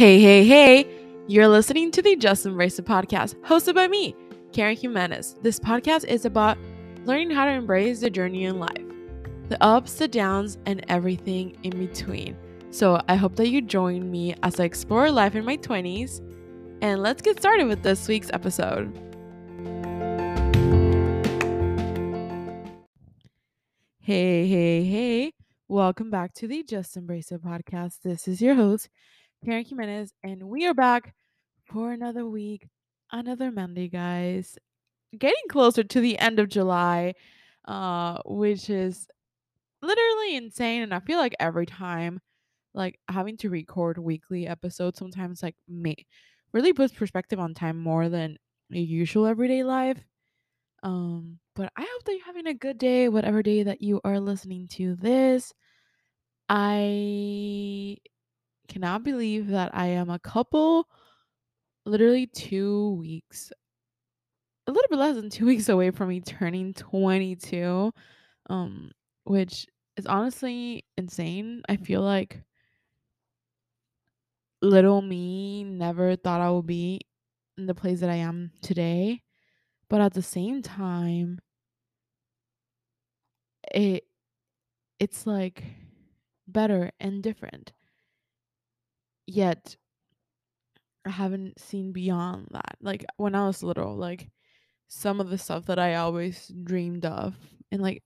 Hey, hey, hey! You're listening to the Just Embrace podcast, hosted by me, Kaaren Jimenez. This podcast is about learning how to embrace the journey in life, the ups, the downs, and everything in between. So I hope that you join me as I explore life in my 20s. And let's get started with this week's episode. Hey, hey, hey. Welcome back to the Just Embrace podcast. This is your host, Kaaren Jimenez, and we are back for another week, another Monday, guys. Getting closer to the end of July, uh, which is literally insane. And I feel like every time, like having to record weekly episodes sometimes like me really puts perspective on time more than usual everyday life. Um, but I hope that you're having a good day, whatever day that you are listening to this. I cannot believe that I am a couple, literally two weeks, a little bit less than two weeks away from me turning 22, um, which is honestly insane. I feel like little me never thought I would be in the place that I am today. But at the same time, it it's like better and different. Yet I haven't seen beyond that. Like when I was little, like some of the stuff that I always dreamed of and like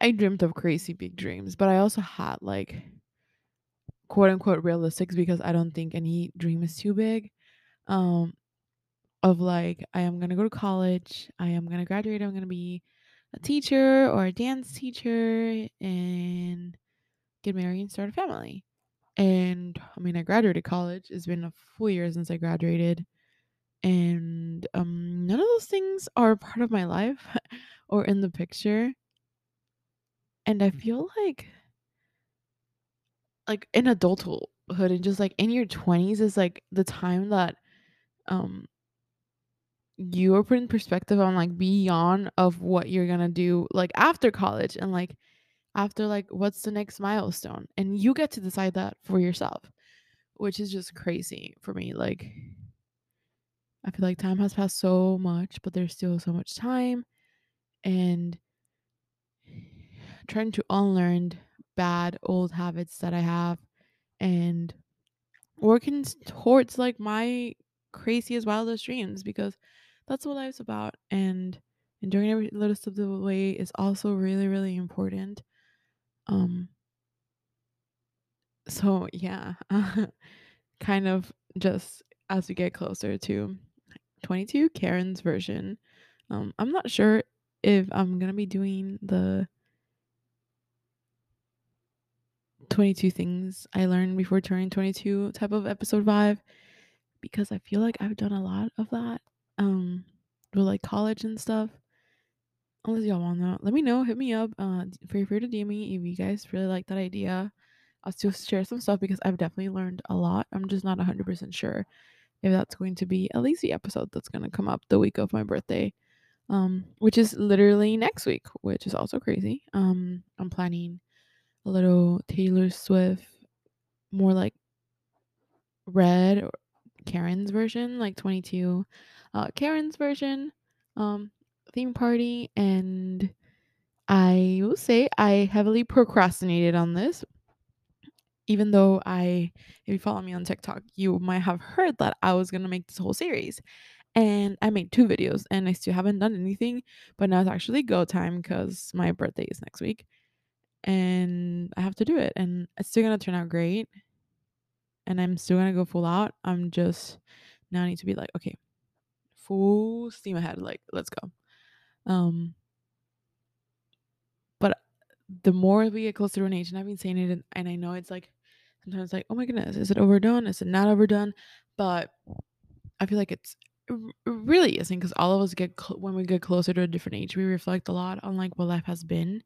I dreamed of crazy big dreams, but I also had like quote unquote realistics because I don't think any dream is too big. Um of like I am gonna go to college, I am gonna graduate, I'm gonna be a teacher or a dance teacher and get married and start a family. And I mean I graduated college. It's been a full year since I graduated. And um none of those things are part of my life or in the picture. And I feel like like in adulthood and just like in your 20s is like the time that um you are put in perspective on like beyond of what you're gonna do like after college and like after like what's the next milestone? And you get to decide that for yourself which is just crazy for me like i feel like time has passed so much but there's still so much time and trying to unlearn bad old habits that i have and working towards like my craziest wildest dreams because that's what life's about and enjoying every little step of the way is also really really important um so yeah kind of just as we get closer to 22 kaaren's version um i'm not sure if i'm gonna be doing the 22 things i learned before turning 22 type of episode 5 because i feel like i've done a lot of that um with like college and stuff unless y'all want that let me know hit me up uh feel free to dm me if you guys really like that idea. I'll still share some stuff because i've definitely learned a lot. I'm just not 100% sure if that's going to be at least the episode that's going to come up the week of my birthday um which is literally next week which is also crazy. Um i'm planning a little taylor swift more like red kaaren's version like 22 uh kaaren's version. Um theme party and I will say I heavily procrastinated on this. Even though I if you follow me on TikTok, you might have heard that I was to make this whole series. And I made two videos and I still haven't done anything, but now it's actually go time cuz my birthday is next week. And I have to do it and it's still to turn out great. And I'm still to go full out. I'm just now I need to be like, okay, full steam ahead like let's go. Um but the more we get closer to an age, and I've been saying it, and, and I know it's like sometimes like, oh my goodness, is it overdone? Is it not overdone? But I feel like it's it really isn't because all of us get cl- when we get closer to a different age, we reflect a lot on like what life has been.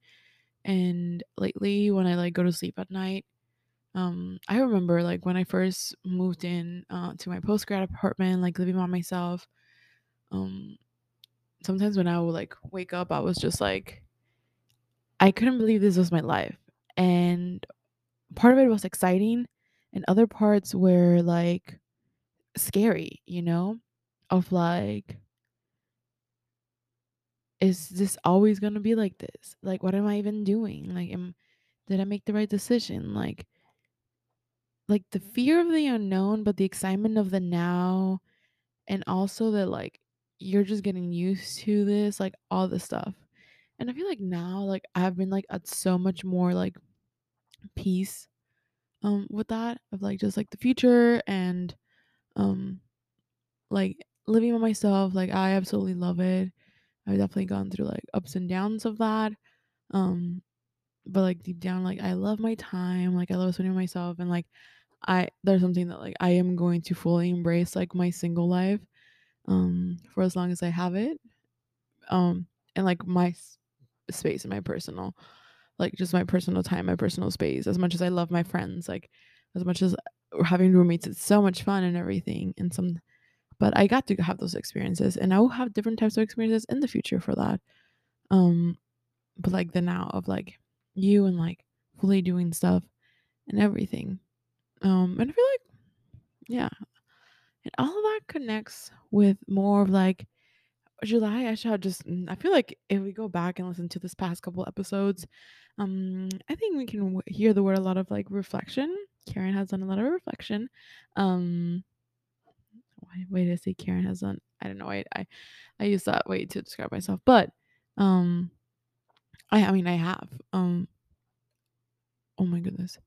And lately, when I like go to sleep at night, um, I remember like when I first moved in uh, to my post grad apartment, like living by myself. Um, sometimes when I would like wake up, I was just like, I couldn't believe this was my life. And part of it was exciting and other parts were like scary, you know, of like is this always going to be like this? Like what am I even doing? Like am did I make the right decision? Like like the mm-hmm. fear of the unknown, but the excitement of the now and also that like you're just getting used to this, like all this stuff. And I feel like now like I've been like at so much more like peace um with that of like just like the future and um like living by myself like i absolutely love it i've definitely gone through like ups and downs of that um but like deep down like i love my time like i love spending myself and like i there's something that like i am going to fully embrace like my single life um for as long as i have it um and like my s- space and my personal like just my personal time my personal space as much as i love my friends like as much as having roommates it's so much fun and everything and some but I got to have those experiences and I will have different types of experiences in the future for that. Um but like the now of like you and like fully doing stuff and everything. Um and I feel like yeah. And all of that connects with more of like July I shall just mm, I feel like if we go back and listen to this past couple episodes, um I think we can w- hear the word a lot of like reflection. Kaaren has done a lot of reflection. Um why, why did I say Kaaren has done? I don't know. I, I I use that way to describe myself, but um, I I mean I have um. Oh my goodness,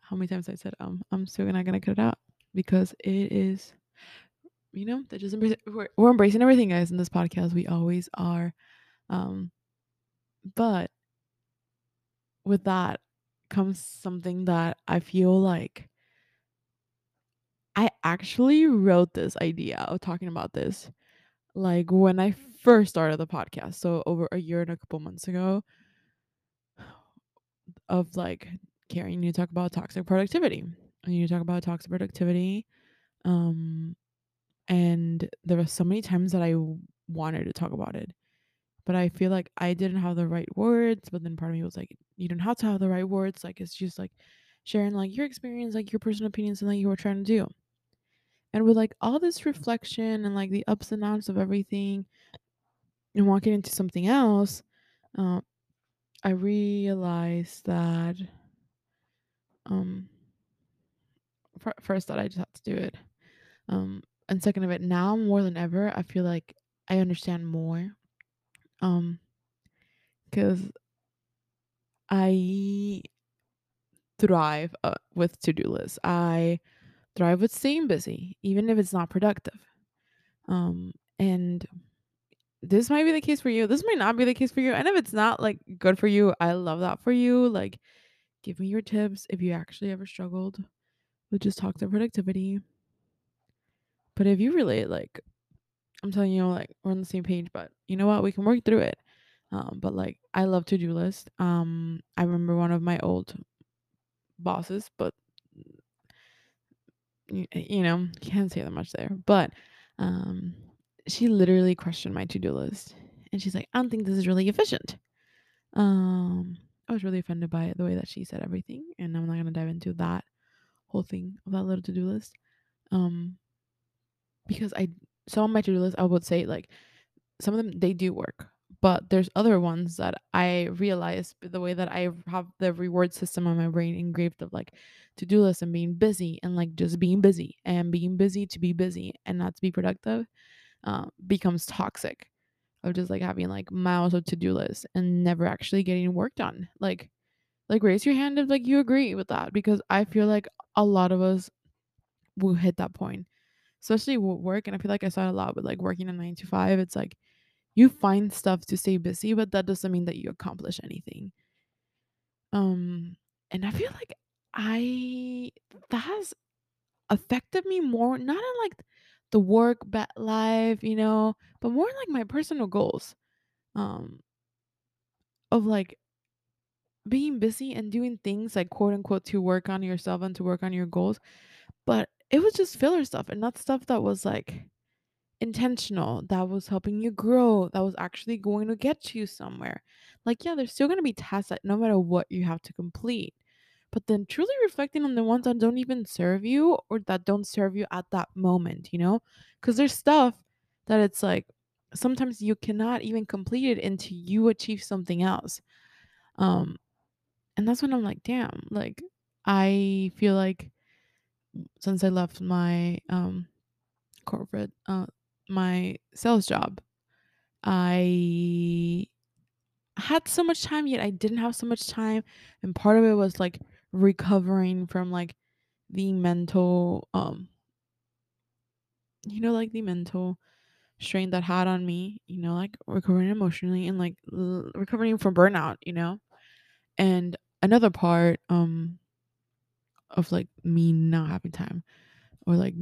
how many times I said um? I'm still not gonna cut it out because it is, you know, that just embrace, we're, we're embracing everything, guys. In this podcast, we always are. Um, but with that comes something that I feel like I actually wrote this idea of talking about this like when I first started the podcast, so over a year and a couple months ago, of like, Kaaren, you talk about toxic productivity. And you need to talk about toxic productivity. Um, and there were so many times that I wanted to talk about it, but I feel like I didn't have the right words. But then part of me was like, you don't have to have the right words. Like it's just like sharing like your experience, like your personal opinions, and like you were trying to do. And with like all this reflection and like the ups and downs of everything, and walking into something else, um, I realized that um fir- first that I just had to do it. Um and second of it, now more than ever, I feel like I understand more. Um cuz I thrive uh, with to-do lists. I thrive with staying busy even if it's not productive. Um and this might be the case for you. This might not be the case for you. And if it's not like good for you, I love that for you. Like give me your tips if you actually ever struggled with just toxic productivity But if you relate, like I'm telling you, like we're on the same page, but you know what? We can work through it. Um, but like I love to do list. Um, I remember one of my old bosses, but you, you know, can't say that much there. But um, she literally questioned my to do list, and she's like, "I don't think this is really efficient." Um, I was really offended by the way that she said everything, and I'm not gonna dive into that whole thing of that little to do list. Um, because I saw my to do list, I would say like some of them they do work but there's other ones that i realize the way that i have the reward system on my brain engraved of like to-do list and being busy and like just being busy and being busy to be busy and not to be productive uh, becomes toxic of just like having like miles of to-do lists and never actually getting work done like like raise your hand if like you agree with that because i feel like a lot of us will hit that point especially work and i feel like i saw it a lot with like working a nine to five it's like you find stuff to stay busy, but that doesn't mean that you accomplish anything. Um, and I feel like I that has affected me more, not in like the work ba- life, you know, but more like my personal goals. Um, of like being busy and doing things like quote unquote to work on yourself and to work on your goals. But it was just filler stuff and not stuff that was like intentional, that was helping you grow, that was actually going to get you somewhere. Like, yeah, there's still going to be tasks that no matter what you have to complete. but then truly reflecting on the ones that don't even serve you or that don't serve you at that moment, you know? Because there's stuff that it's like sometimes you cannot even complete it until you achieve something else. Um, and that's when I'm like, damn, like I feel like since I left my um corporate uh my sales job, I had so much time yet I didn't have so much time and part of it was like recovering from like the mental um you know like the mental strain that had on me you know like recovering emotionally and like l- recovering from burnout you know? And another part um of like me not having time or like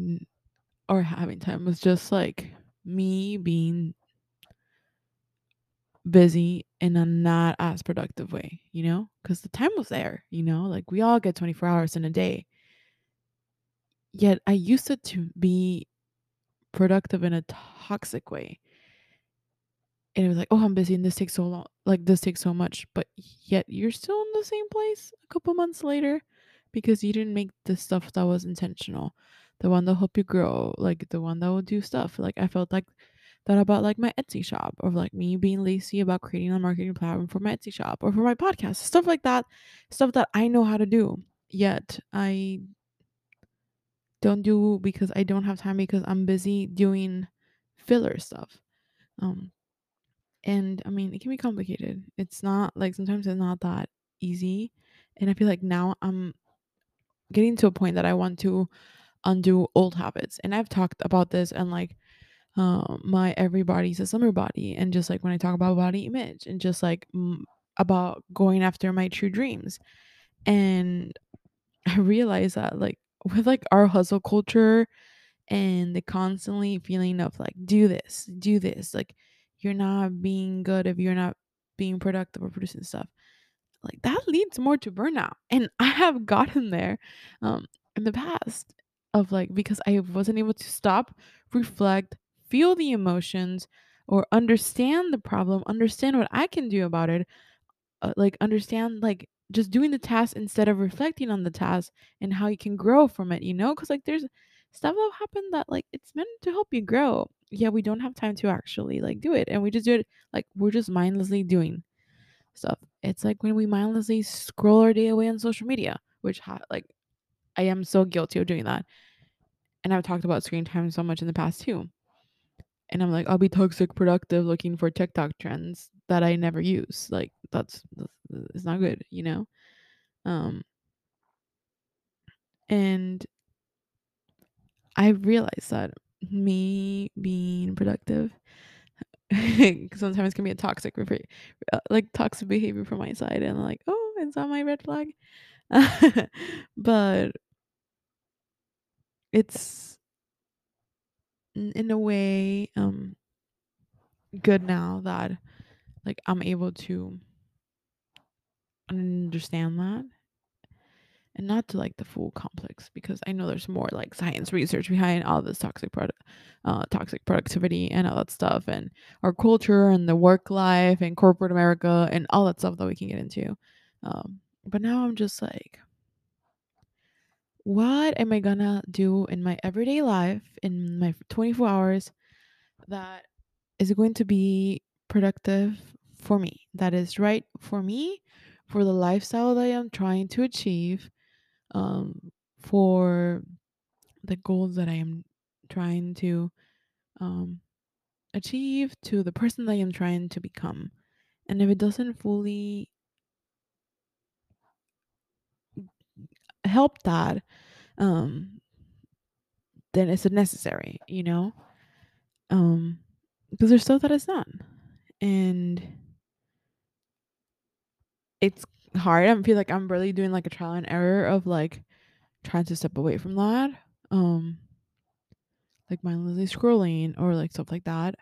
or having time was just like me being busy in a not as productive way, you know? Because the time was there, you know? Like we all get 24 hours in a day. Yet I used it to be productive in a toxic way. And it was like, oh, I'm busy and this takes so long. Like this takes so much. But yet you're still in the same place a couple months later because you didn't make the stuff that was intentional. The one that help you grow, like the one that will do stuff. Like I felt like that about like my Etsy shop or like me being lazy about creating a marketing platform for my Etsy shop or for my podcast, stuff like that, stuff that I know how to do. Yet I don't do because I don't have time because I'm busy doing filler stuff. Um and I mean, it can be complicated. It's not like sometimes it's not that easy. And I feel like now I'm getting to a point that I want to undo old habits. And I've talked about this and like uh, my everybody's a summer body and just like when i talk about body image and just like m- about going after my true dreams and i realized that like with like our hustle culture and the constantly feeling of like do this do this like you're not being good if you're not being productive or producing stuff like that leads more to burnout and i have gotten there um in the past of like because i wasn't able to stop reflect feel the emotions or understand the problem understand what i can do about it uh, like understand like just doing the task instead of reflecting on the task and how you can grow from it you know? Because like there's stuff that happened that like it's meant to help you grow. Yeah we don't have time to actually like do it and we just do it like we're just mindlessly doing stuff. It's like when we mindlessly scroll our day away on social media, which ha- like I am so guilty of doing that. And I've talked about screen time so much in the past too. And I'm like, I'll be toxic productive looking for TikTok trends that I never use. Like that's, that's it's not good, you know? Um and I realized that me being productive sometimes can be a toxic uh, like toxic behavior from my side and like, oh, it's on my red flag? but it's in a way um good now that like I'm able to understand that and not to like the full complex because I know there's more like science research behind all this toxic product uh toxic productivity and all that stuff and our culture and the work life and corporate America and all that stuff that we can get into. Um but now I'm just like what am I gonna do in my everyday life in my 24 hours that is going to be productive for me, that is right for me, for the lifestyle that I am trying to achieve, um, for the goals that I am trying to um, achieve, to the person that I am trying to become. And if it doesn't fully help that, um, then it's necessary, you know? Um, because there's stuff that is not. And it's hard. I feel like I'm really doing like a trial and error of like trying to step away from that. Um like mindlessly scrolling or like stuff like that.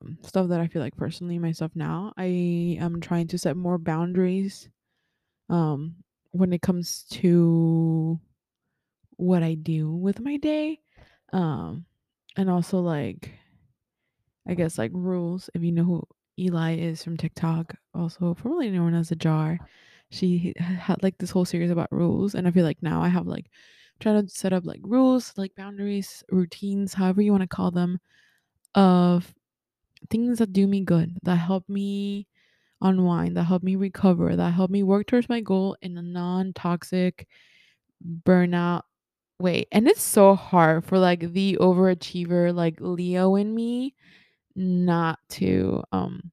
Um stuff that I feel like personally myself now. I am trying to set more boundaries um when it comes to what I do with my day. Um and also like I guess like rules if you know who Eli is from TikTok, also formerly known as a jar. She had like this whole series about rules and i feel like now i have like trying to set up like rules like boundaries routines however you want to call them of things that do me good that help me unwind that help me recover that help me work towards my goal in a non-toxic burnout way. And it's so hard for like the overachiever like leo in me not to um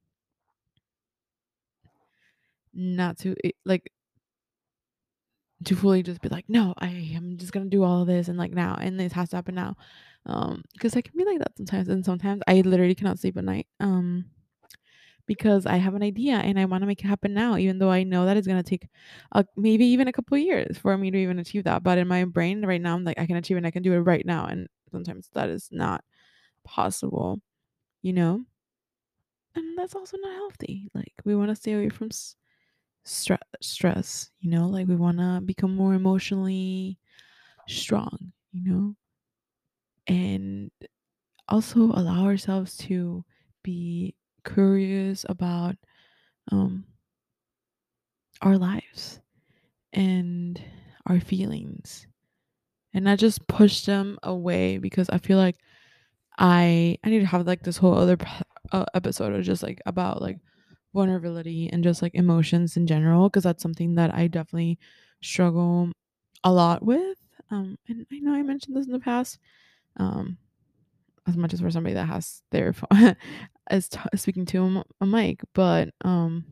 not to like to fully just be like, no, I am just gonna do all of this and like now, and this has to happen now. Um, because I can be like that sometimes, and sometimes I literally cannot sleep at night. Um, because I have an idea and I want to make it happen now, even though I know that it's gonna take, uh, maybe even a couple years for me to even achieve that. But in my brain right now, I'm like, I can achieve it. and I can do it right now, and sometimes that is not possible, you know. And that's also not healthy. Like we want to stay away from stre- stress, you know. Like we want to become more emotionally strong, you know, and also allow ourselves to be curious about um, our lives and our feelings and not just push them away because I feel like I I need to have like this whole other uh, episode of just like about like vulnerability and just like emotions in general because that's something that I definitely struggle a lot with um and I know I mentioned this in the past um as much as for somebody that has their phone t- speaking to a, a mic but um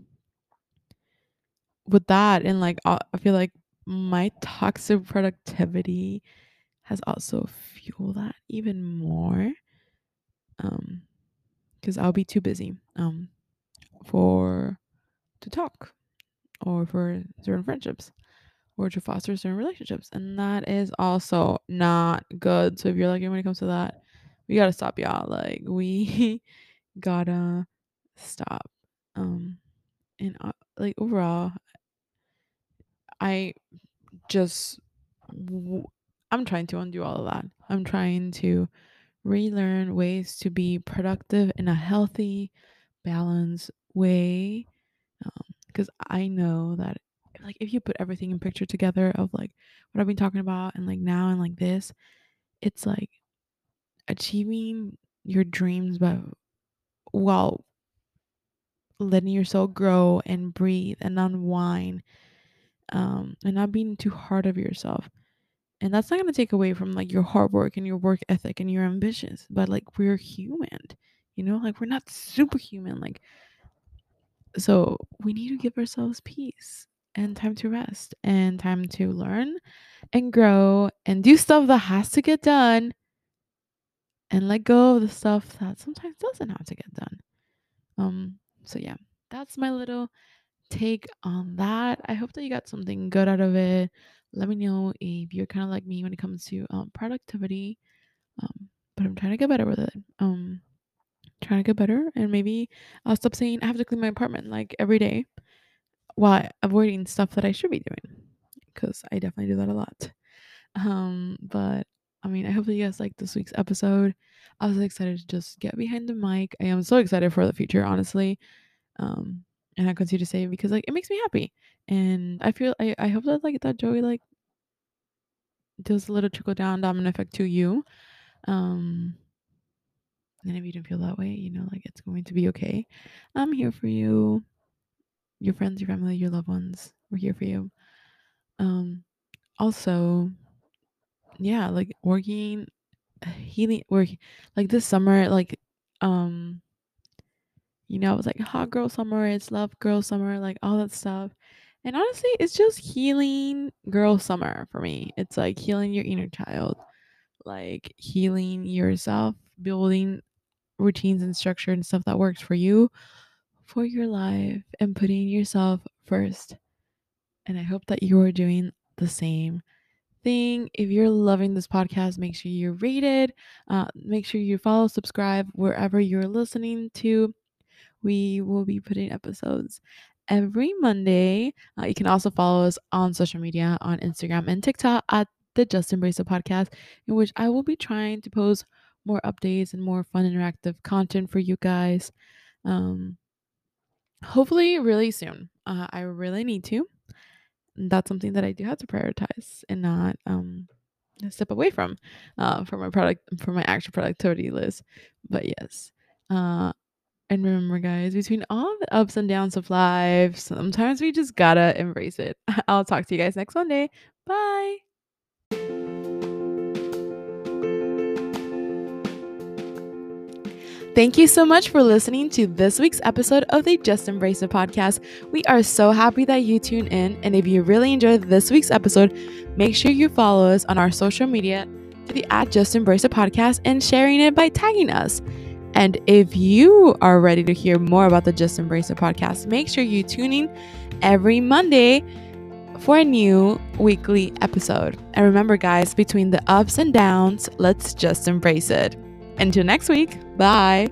with that and like i feel like my toxic productivity has also fueled that even more um because i'll be too busy um for to talk or for certain friendships or to foster certain relationships and that is also not good so if you're like when it comes to that we gotta stop y'all like we gotta stop. Um, and uh, like overall, I just w- I'm trying to undo all of that. I'm trying to relearn ways to be productive in a healthy, balanced way. Because I know that like if you put everything in picture together of like what I've been talking about and like now and like this, it's like achieving your dreams but while letting yourself grow and breathe and unwind um, and not being too hard of yourself. And that's not going to take away from like your hard work and your work ethic and your ambitions, but like we're human, you know, like we're not superhuman. Like, so we need to give ourselves peace and time to rest and time to learn and grow and do stuff that has to get done and let go of the stuff that sometimes doesn't have to get done. Um, so yeah, that's my little take on that. I hope that you got something good out of it. Let me know if you're kind of like me when it comes to um, productivity. Um, but I'm trying to get better with it. Um, trying to get better, and maybe I'll stop saying I have to clean my apartment like every day, while avoiding stuff that I should be doing, because I definitely do that a lot. Um, but I mean, I hope that you guys like this week's episode. I was excited to just get behind the mic. I am so excited for the future, honestly. Um, and I continue to say because like it makes me happy. And I feel I, I hope that like that Joey like does a little trickle down domino effect to you. Um and if you don't feel that way, you know, like it's going to be okay. I'm here for you. Your friends, your family, your loved ones. We're here for you. Um also, yeah, like working healing work like this summer, like um you know, it was like hot girl summer, it's love girl summer, like all that stuff. And honestly, it's just healing girl summer for me. It's like healing your inner child, like healing yourself, building routines and structure and stuff that works for you, for your life, and putting yourself first. And I hope that you are doing the same thing. If you're loving this podcast, make sure you rate it. Uh, make sure you follow, subscribe wherever you're listening to we will be putting episodes every Monday. Uh, you can also follow us on social media on Instagram and TikTok at the Just Embrace It podcast, in which I will be trying to post more updates and more fun interactive content for you guys. Um, hopefully, really soon. Uh, I really need to. that's something that I do have to prioritize and not um step away from uh for my product for my actual productivity list. But yes. Uh and remember guys, between all the ups and downs of life, sometimes we just gotta embrace it. I'll talk to you guys next Monday. Bye. Thank you so much for listening to this week's episode of the Just Embrace It podcast. We are so happy that you tune in. And if you really enjoyed this week's episode, make sure you follow us on our social media to the at Just Embrace It podcast and sharing it by tagging us. And if you are ready to hear more about the Just Embrace It podcast, make sure you tune in every Monday for a new weekly episode. And remember, guys, between the ups and downs, let's just embrace it. Until next week, bye.